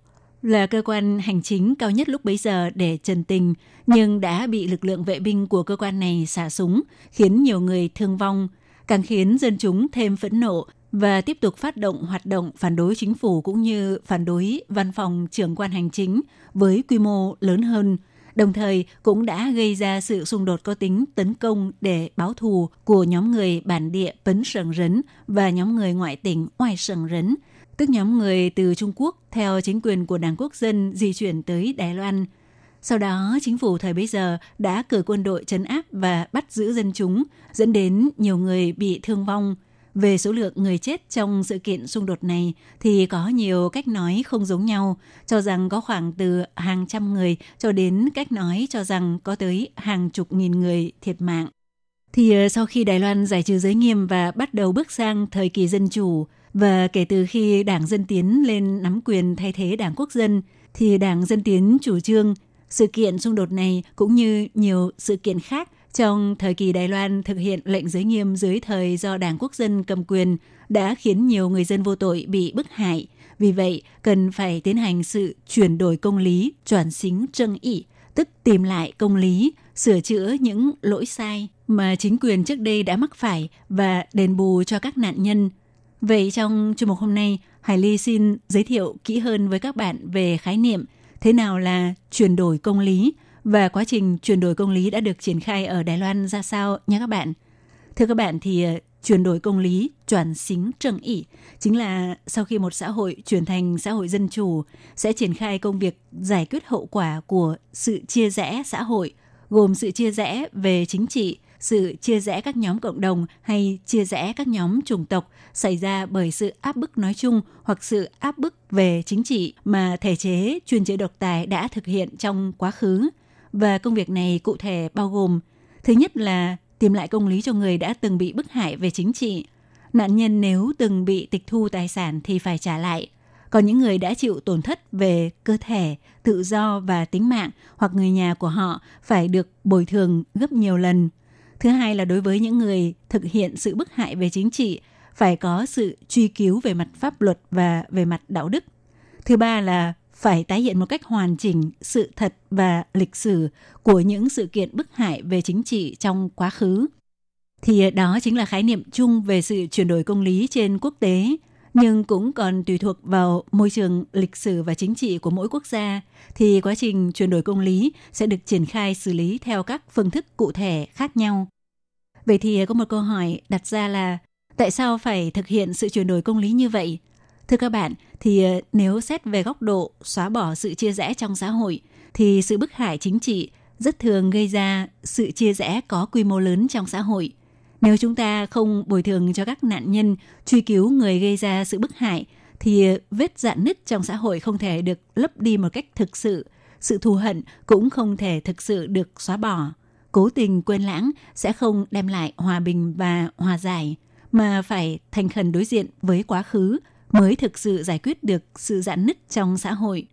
là cơ quan hành chính cao nhất lúc bấy giờ để trần tình, nhưng đã bị lực lượng vệ binh của cơ quan này xả súng, khiến nhiều người thương vong, càng khiến dân chúng thêm phẫn nộ và tiếp tục phát động hoạt động phản đối chính phủ cũng như phản đối văn phòng trưởng quan hành chính với quy mô lớn hơn, đồng thời cũng đã gây ra sự xung đột có tính tấn công để báo thù của nhóm người bản địa Pấn Sần Rấn và nhóm người ngoại tỉnh Oai Sần Rấn, tức nhóm người từ Trung Quốc theo chính quyền của Đảng Quốc dân di chuyển tới Đài Loan. Sau đó, chính phủ thời bấy giờ đã cử quân đội trấn áp và bắt giữ dân chúng, dẫn đến nhiều người bị thương vong. Về số lượng người chết trong sự kiện xung đột này thì có nhiều cách nói không giống nhau, cho rằng có khoảng từ hàng trăm người cho đến cách nói cho rằng có tới hàng chục nghìn người thiệt mạng. Thì ờ, sau khi Đài Loan giải trừ giới nghiêm và bắt đầu bước sang thời kỳ dân chủ, và kể từ khi Đảng Dân Tiến lên nắm quyền thay thế Đảng Quốc dân, thì Đảng Dân Tiến chủ trương sự kiện xung đột này cũng như nhiều sự kiện khác trong thời kỳ Đài Loan thực hiện lệnh giới nghiêm dưới thời do Đảng Quốc dân cầm quyền đã khiến nhiều người dân vô tội bị bức hại. Vì vậy, cần phải tiến hành sự chuyển đổi công lý, chuẩn xính trân ị tức tìm lại công lý, sửa chữa những lỗi sai mà chính quyền trước đây đã mắc phải và đền bù cho các nạn nhân – Vậy trong chương mục hôm nay, Hải Ly xin giới thiệu kỹ hơn với các bạn về khái niệm thế nào là chuyển đổi công lý và quá trình chuyển đổi công lý đã được triển khai ở Đài Loan ra sao nhé các bạn. Thưa các bạn thì ờ, chuyển đổi công lý, chuyển xính trần ỉ, chính là sau khi một xã hội chuyển thành xã hội dân chủ sẽ triển khai công việc giải quyết hậu quả của sự chia rẽ xã hội gồm sự chia rẽ về chính trị, sự chia rẽ các nhóm cộng đồng hay chia rẽ các nhóm chủng tộc xảy ra bởi sự áp bức nói chung hoặc sự áp bức về chính trị mà thể chế chuyên chế độc tài đã thực hiện trong quá khứ. Và công việc này cụ thể bao gồm thứ nhất là tìm lại công lý cho người đã từng bị bức hại về chính trị. Nạn nhân nếu từng bị tịch thu tài sản thì phải trả lại. Còn những người đã chịu tổn thất về cơ thể, tự do và tính mạng hoặc người nhà của họ phải được bồi thường gấp nhiều lần. Thứ hai là đối với những người thực hiện sự bức hại về chính trị, phải có sự truy cứu về mặt pháp luật và về mặt đạo đức. Thứ ba là phải tái hiện một cách hoàn chỉnh sự thật và lịch sử của những sự kiện bức hại về chính trị trong quá khứ. Thì đó chính là khái niệm chung về sự chuyển đổi công lý trên quốc tế, nhưng cũng còn tùy thuộc vào môi trường lịch sử và chính trị của mỗi quốc gia thì quá trình chuyển đổi công lý sẽ được triển khai xử lý theo các phương thức cụ thể khác nhau. Vậy thì có một câu hỏi đặt ra là tại sao phải thực hiện sự chuyển đổi công lý như vậy? Thưa các bạn, thì ờ, nếu xét về góc độ xóa bỏ sự chia rẽ trong xã hội, thì sự bức hại chính trị rất thường gây ra sự chia rẽ có quy mô lớn trong xã hội. Nếu chúng ta không bồi thường cho các nạn nhân, truy cứu người gây ra sự bức hại, thì vết dạn nứt trong xã hội không thể được lấp đi một cách thực sự. Sự thù hận cũng không thể thực sự được xóa bỏ. Cố tình quên lãng sẽ không đem lại hòa bình và hòa giải, mà phải thành khẩn đối diện với quá khứ, mới thực sự giải quyết được sự giãn nứt trong xã hội.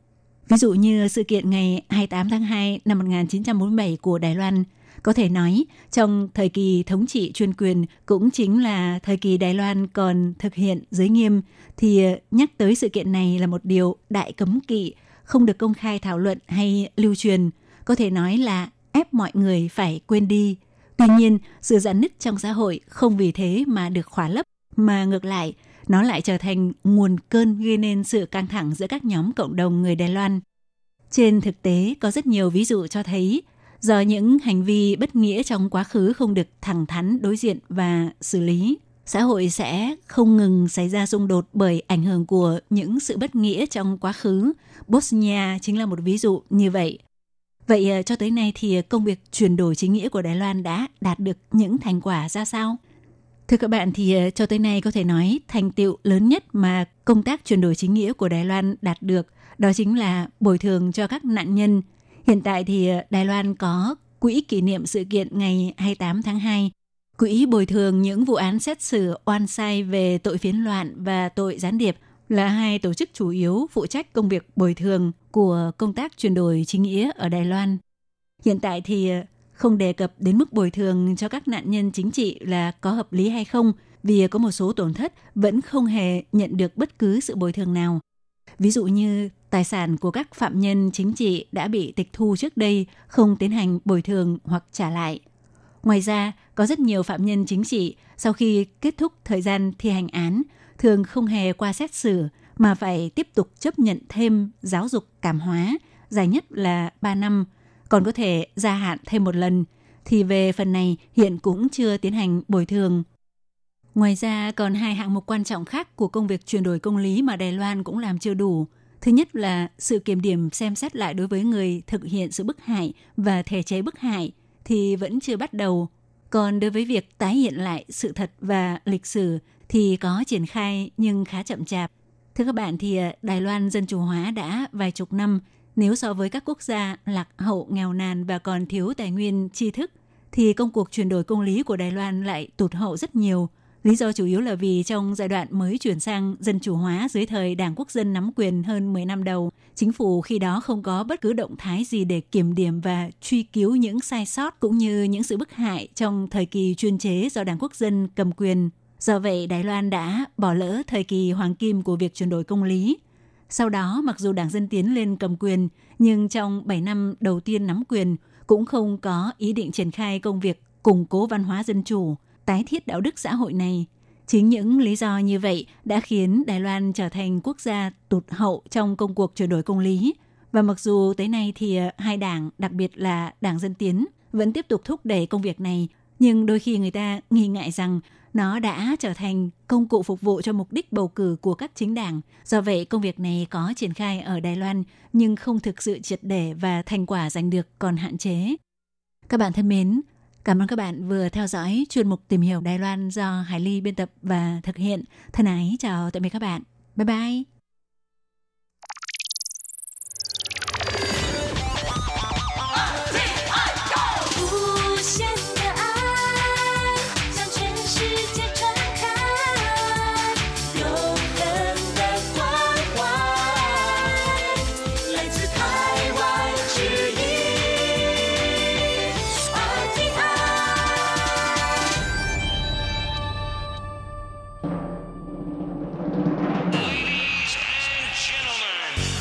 Ví dụ như sự kiện ngày 28 tháng 2 năm 1947 của Đài Loan, có thể nói trong thời kỳ thống trị chuyên quyền cũng chính là thời kỳ Đài Loan còn thực hiện giới nghiêm thì nhắc tới sự kiện này là một điều đại cấm kỵ, không được công khai thảo luận hay lưu truyền, có thể nói là ép mọi người phải quên đi. Tuy nhiên, sự giãn nứt trong xã hội không vì thế mà được khóa lấp, mà ngược lại, nó lại trở thành nguồn cơn gây nên sự căng thẳng giữa các nhóm cộng đồng người Đài Loan. Trên thực tế, có rất nhiều ví dụ cho thấy do những hành vi bất nghĩa trong quá khứ không được thẳng thắn đối diện và xử lý, xã hội sẽ không ngừng xảy ra xung đột bởi ảnh hưởng của những sự bất nghĩa trong quá khứ. Bosnia chính là một ví dụ như vậy. Vậy ờ, cho tới nay thì công việc chuyển đổi chính nghĩa của Đài Loan đã đạt được những thành quả ra sao? Thưa các bạn thì ờ, cho tới nay có thể nói thành tựu lớn nhất mà công tác chuyển đổi chính nghĩa của Đài Loan đạt được đó chính là bồi thường cho các nạn nhân. Hiện tại thì ờ, Đài Loan có quỹ kỷ niệm sự kiện ngày 28 tháng 2. Quỹ bồi thường những vụ án xét xử oan sai về tội phiến loạn và tội gián điệp là hai tổ chức chủ yếu phụ trách công việc bồi thường của công tác chuyển đổi chính nghĩa ở Đài Loan. Hiện tại thì ờ, không đề cập đến mức bồi thường cho các nạn nhân chính trị là có hợp lý hay không, vì có một số tổn thất vẫn không hề nhận được bất cứ sự bồi thường nào. Ví dụ như tài sản của các phạm nhân chính trị đã bị tịch thu trước đây không tiến hành bồi thường hoặc trả lại. Ngoài ra, có rất nhiều phạm nhân chính trị sau khi kết thúc thời gian thi hành án thường không hề qua xét xử mà phải tiếp tục chấp nhận thêm giáo dục cảm hóa, dài nhất là 3 năm còn có thể gia hạn thêm một lần, thì về phần này hiện cũng chưa tiến hành bồi thường. Ngoài ra, còn hai hạng mục quan trọng khác của công việc chuyển đổi công lý mà Đài Loan cũng làm chưa đủ. Thứ nhất là sự kiểm điểm xem xét lại đối với người thực hiện sự bức hại và thể chế bức hại thì vẫn chưa bắt đầu. Còn đối với việc tái hiện lại sự thật và lịch sử thì có triển khai nhưng khá chậm chạp. Thưa các bạn thì à, Đài Loan dân chủ hóa đã vài chục năm nếu so với các quốc gia lạc hậu, nghèo nàn và còn thiếu tài nguyên tri thức, thì công cuộc chuyển đổi công lý của Đài Loan lại tụt hậu rất nhiều. Lý do chủ yếu là vì trong giai đoạn mới chuyển sang dân chủ hóa dưới thời Đảng Quốc dân nắm quyền hơn 10 năm đầu, chính phủ khi đó không có bất cứ động thái gì để kiểm điểm và truy cứu những sai sót cũng như những sự bức hại trong thời kỳ chuyên chế do Đảng Quốc dân cầm quyền. Do vậy, Đài Loan đã bỏ lỡ thời kỳ hoàng kim của việc chuyển đổi công lý. Sau đó, mặc dù Đảng Dân Tiến lên cầm quyền, nhưng trong 7 năm đầu tiên nắm quyền cũng không có ý định triển khai công việc củng cố văn hóa dân chủ, tái thiết đạo đức xã hội này. Chính những lý do như vậy đã khiến Đài Loan trở thành quốc gia tụt hậu trong công cuộc chuyển đổi công lý. Và mặc dù tới nay thì ờ, hai đảng, đặc biệt là Đảng Dân Tiến, vẫn tiếp tục thúc đẩy công việc này, nhưng đôi khi người ta nghi ngại rằng nó đã trở thành công cụ phục vụ cho mục đích bầu cử của các chính đảng. Do vậy, công việc này có triển khai ở Đài Loan nhưng không thực sự triệt để và thành quả giành được còn hạn chế. Các bạn thân mến, cảm ơn các bạn vừa theo dõi chuyên mục Tìm hiểu Đài Loan do Hải Ly biên tập và thực hiện. Thân ái chào tạm biệt các bạn. Bye bye!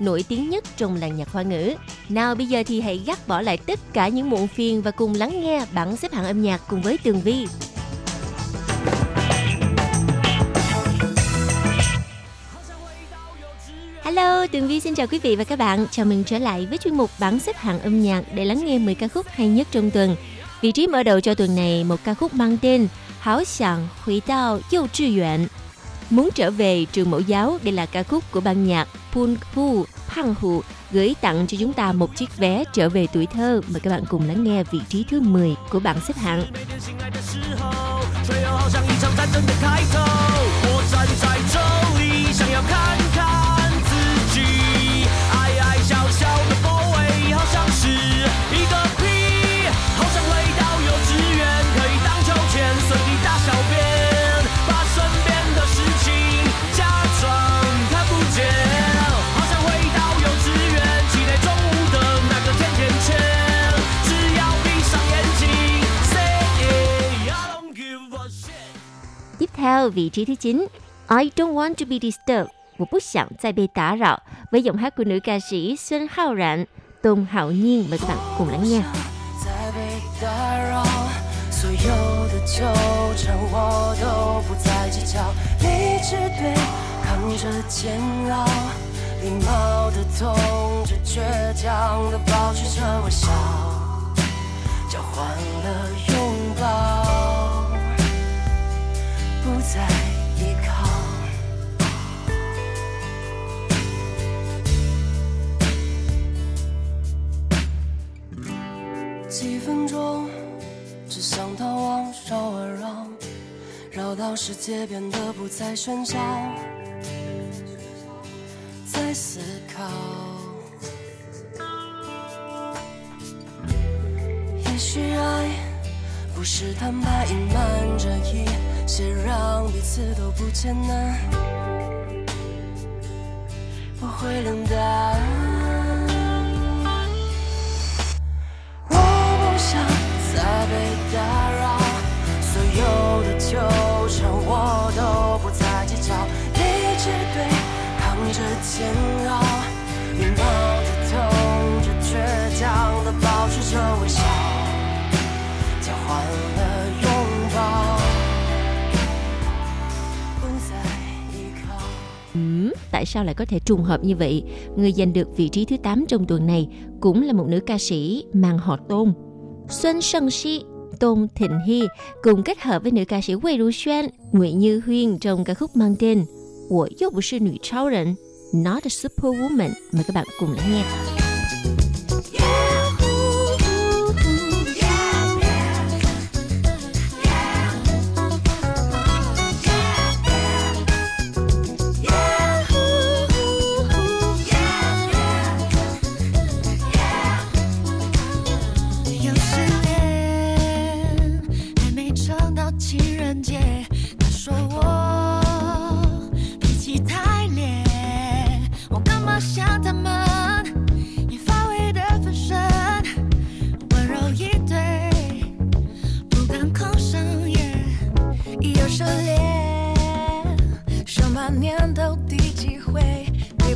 nổi tiếng nhất trong làng nhạc hoa ngữ. Nào bây giờ thì hãy gác bỏ lại tất cả những muộn phiền và cùng lắng nghe bảng xếp hạng âm nhạc cùng với Tường Vi. Hello, Tường Vi xin chào quý vị và các bạn. Chào mừng trở lại với chuyên mục bảng xếp hạng âm nhạc để lắng nghe 10 ca khúc hay nhất trong tuần. Vị trí mở đầu cho tuần này một ca khúc mang tên Hảo Sảng Hủy Đao Yêu Tri Yuan. Muốn trở về trường mẫu giáo, đây là ca khúc của ban nhạc Pun Pu Pang Hu gửi tặng cho chúng ta một chiếc vé trở về tuổi thơ. Mời các bạn cùng lắng nghe vị trí thứ 10 của bảng xếp hạng. 醒来的时候，最后好像一场战争的开头。我站在这里，想要看看 T.V.G.T. 九，I don't want to be disturbed，我不想再被打扰。với giọng hát của nữ ca sĩ Xuân Hao Rạn, Tôn Hạo Nhiên. Mời các bạn cùng lắng nghe. 再被打扰，所有的纠缠我都不再计较，理智对抗着煎熬，礼貌的痛着倔强的保持着微笑，交换了拥抱，不再依靠。几分钟，只想逃亡，绕啊绕，绕到世界变得不再喧嚣，在思考。也许爱不是坦白，隐瞒着一先，让彼此都不艰难，不会冷淡。我不想再被打扰，所有的纠缠我都不再计较，理智对抗着煎熬，tại sao lại có thể trùng hợp như vậy? Người giành được vị trí thứ 8 trong tuần này cũng là một nữ ca sĩ mang họ Tôn. Xuân Sơn Sĩ Tôn Thịnh Hy cùng kết hợp với nữ ca sĩ wei Ru Xuân, Nguyễn Như Huyên trong ca khúc mang tên Của Dốc Sư Nữ Not a Superwoman. Mời các bạn cùng lắng nghe.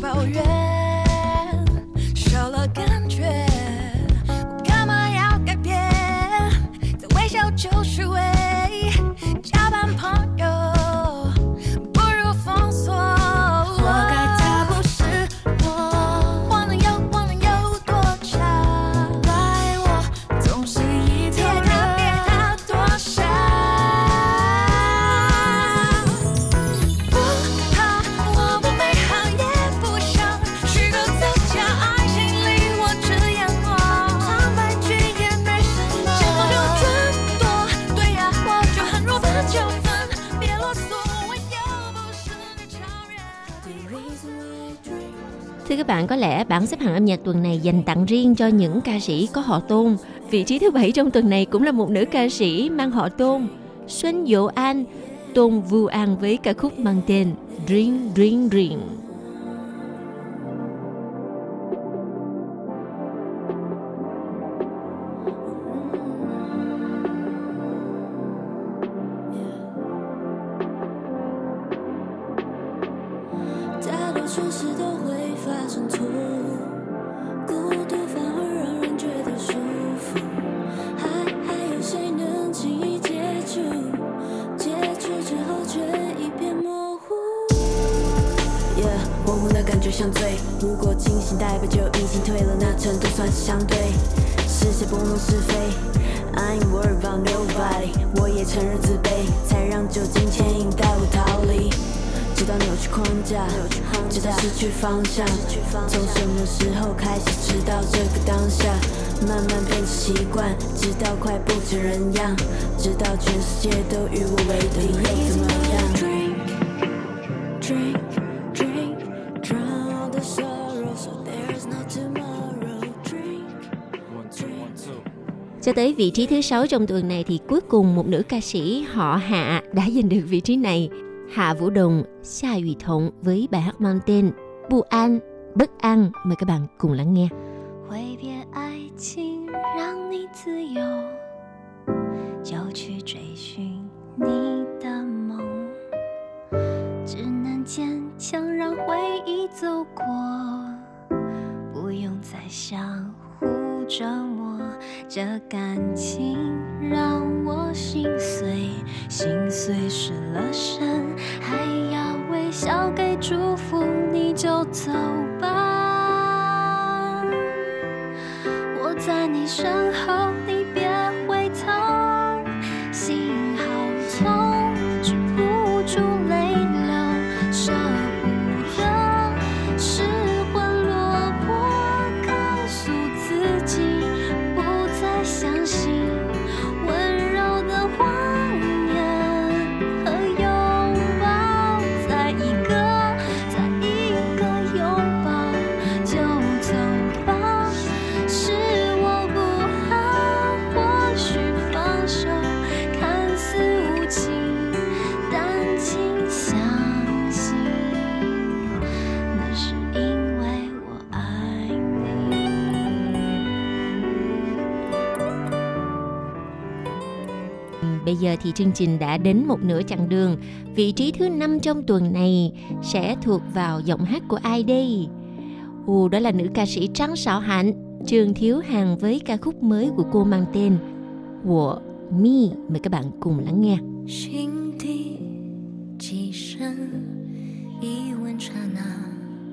被抱 bạn, có lẽ bảng xếp hạng âm nhạc tuần này dành tặng riêng cho những ca sĩ có họ Tôn. Vị trí thứ bảy trong tuần này cũng là một nữ ca sĩ mang họ Tôn, Xuân Dỗ An, Tôn Vu An với ca khúc mang tên dream dream dream Cho tới vị trí thứ sáu trong tuần này thì cuối cùng một nữ ca sĩ họ Hạ đã giành được vị trí này. Hạ Vũ Đồng, Xa Ủy Thống với bài hát mang tên Bu An, Bất An. Mời các bạn cùng lắng nghe. 挥别爱情，让你自由，就去追寻你的梦，只能坚强，让回忆走过，不用再相互 折磨。这感情让我心碎，心碎失了神，还要微笑给祝福，你就走吧。我在你身后，Bây giờ thì chương trình đã đến một nửa chặng đường. Vị trí thứ năm trong tuần này sẽ thuộc vào giọng hát của ai đây? Ồ, đó là nữ ca sĩ Trang Sảo Hạnh, Trường Thiếu Hàng với ca khúc mới của cô mang tên Wo Mi. Mời các bạn cùng lắng nghe. 心底几声一吻刹那，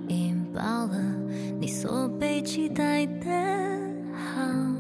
引爆了你所被期待的好。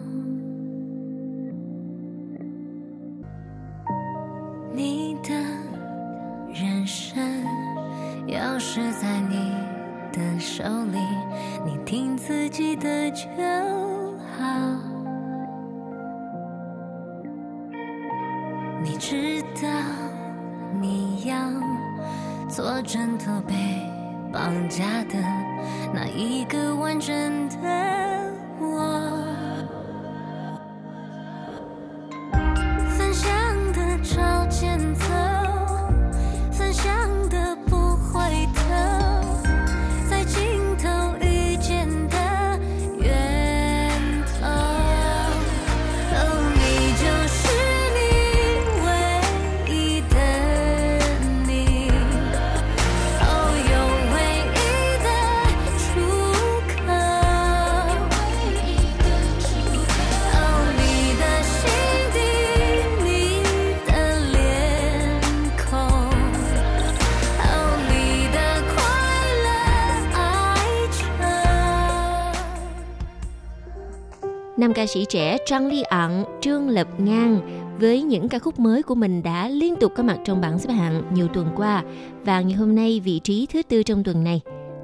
sĩ trẻ Trang Ly Ẩn, Trương Lập Ngang với những ca khúc mới của mình đã liên tục có mặt trong bảng xếp hạng nhiều tuần qua và ngày hôm nay vị trí thứ tư trong tuần này.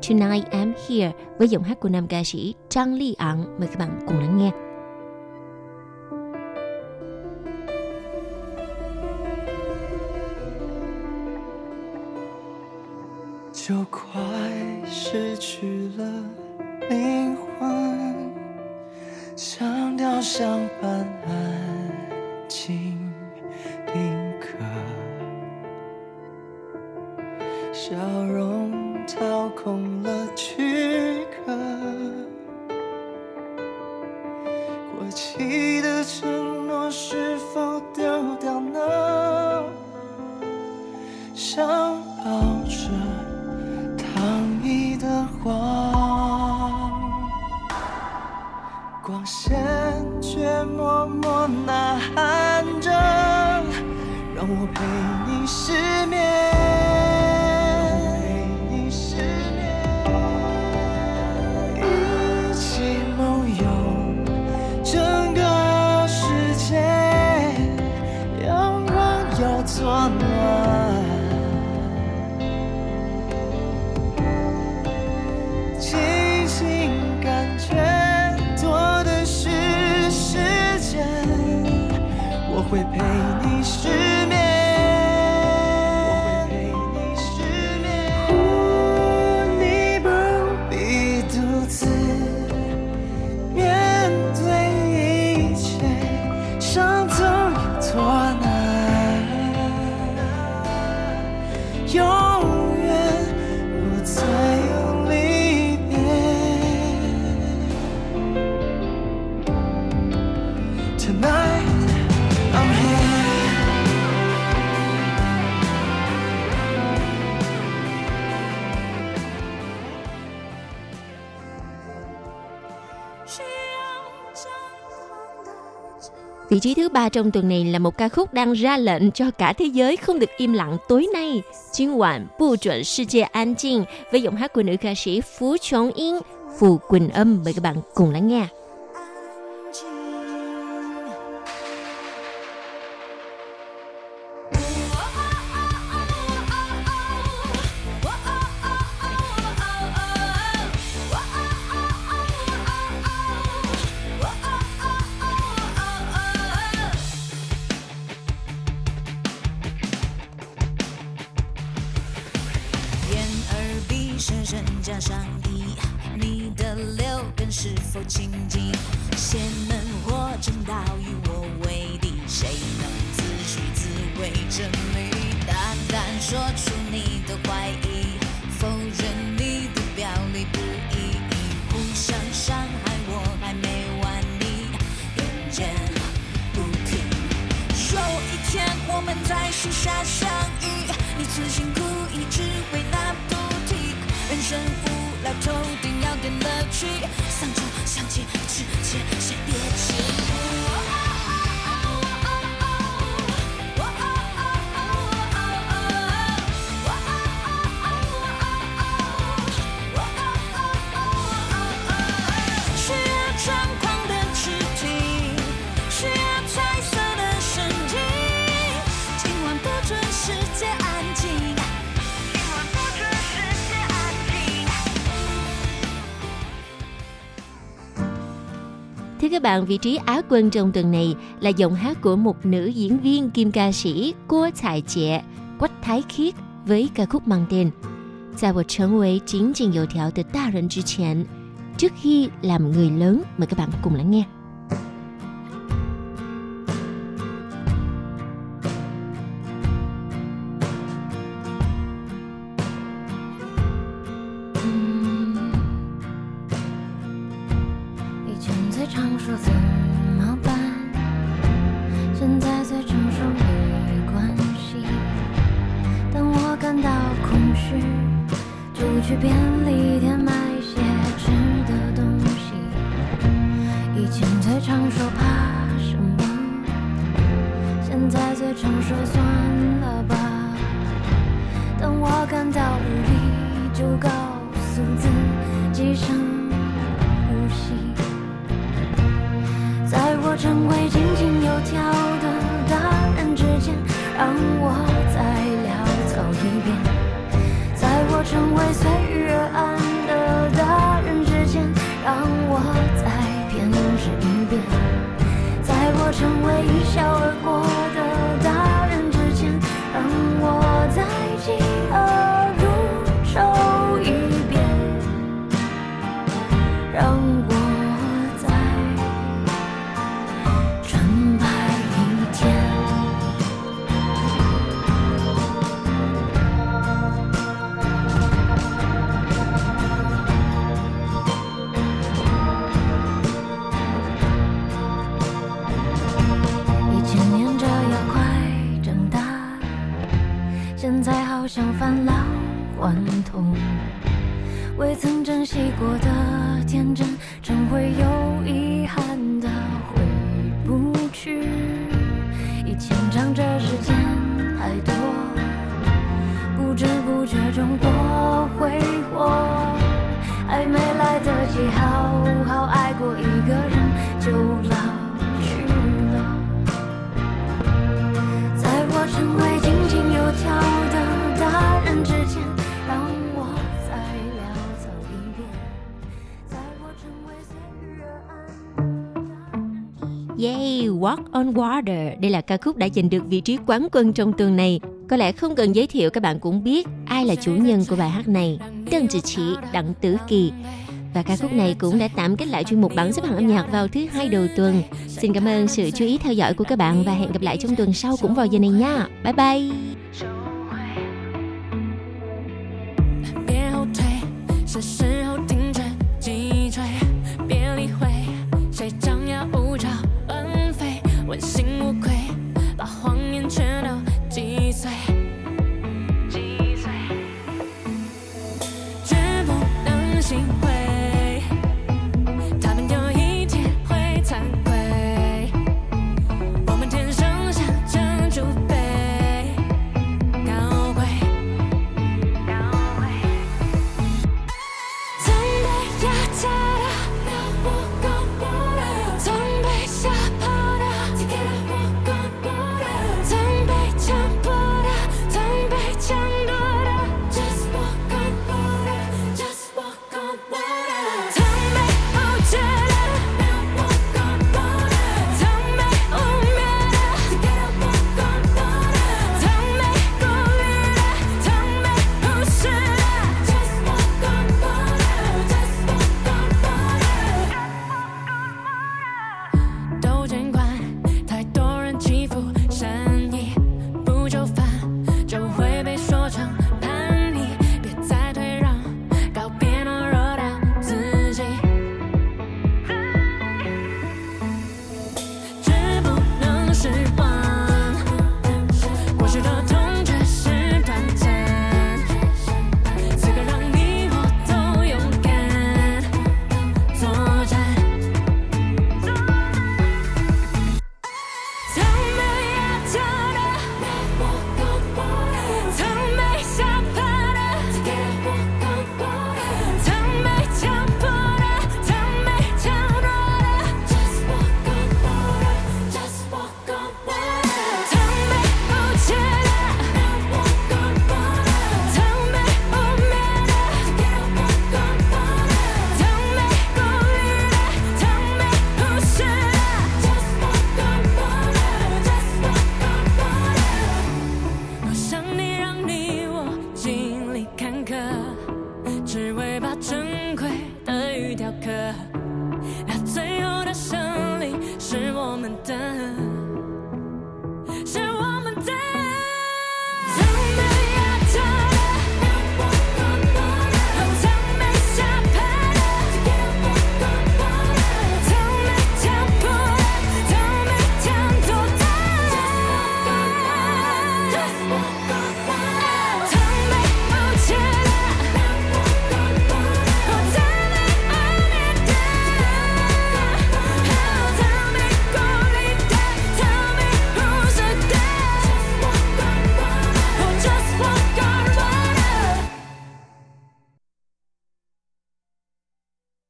Tonight I'm Here với giọng hát của nam ca sĩ Trang Ly Ẩn. Mời các bạn cùng lắng nghe. 笑容掏空了躯壳，过期的承诺是否丢掉呢？想抱着躺椅的光，光线却默默呐喊着，让我陪你失。trí thứ ba trong tuần này là một ca khúc đang ra lệnh cho cả thế giới không được im lặng tối nay. 今晚不准世界安静 với giọng hát của nữ ca sĩ Phú Chống Yên, Phù Quỳnh Âm. Mời các bạn cùng lắng nghe. các bạn vị trí Á quân trong tuần này là giọng hát của một nữ diễn viên kim ca sĩ cua Thải Trẻ, Quách Thái Khiết với ca khúc mang tên 在我成为井井有条的大人之前，trước khi làm người lớn mời các bạn cùng lắng nghe. 变 on Water. Đây là ca khúc đã giành được vị trí quán quân trong tuần này. Có lẽ không cần giới thiệu, các bạn cũng biết ai là chủ nhân của bài hát này. Đơn chỉ chỉ, Đặng Tử Kỳ. Và ca khúc này cũng đã tạm kết lại chuyên mục bản xếp hạng âm nhạc vào thứ hai đầu tuần. Xin cảm ơn sự chú ý theo dõi của các bạn và hẹn gặp lại trong tuần sau cũng vào giờ này nha. Bye bye. Hãy 温馨。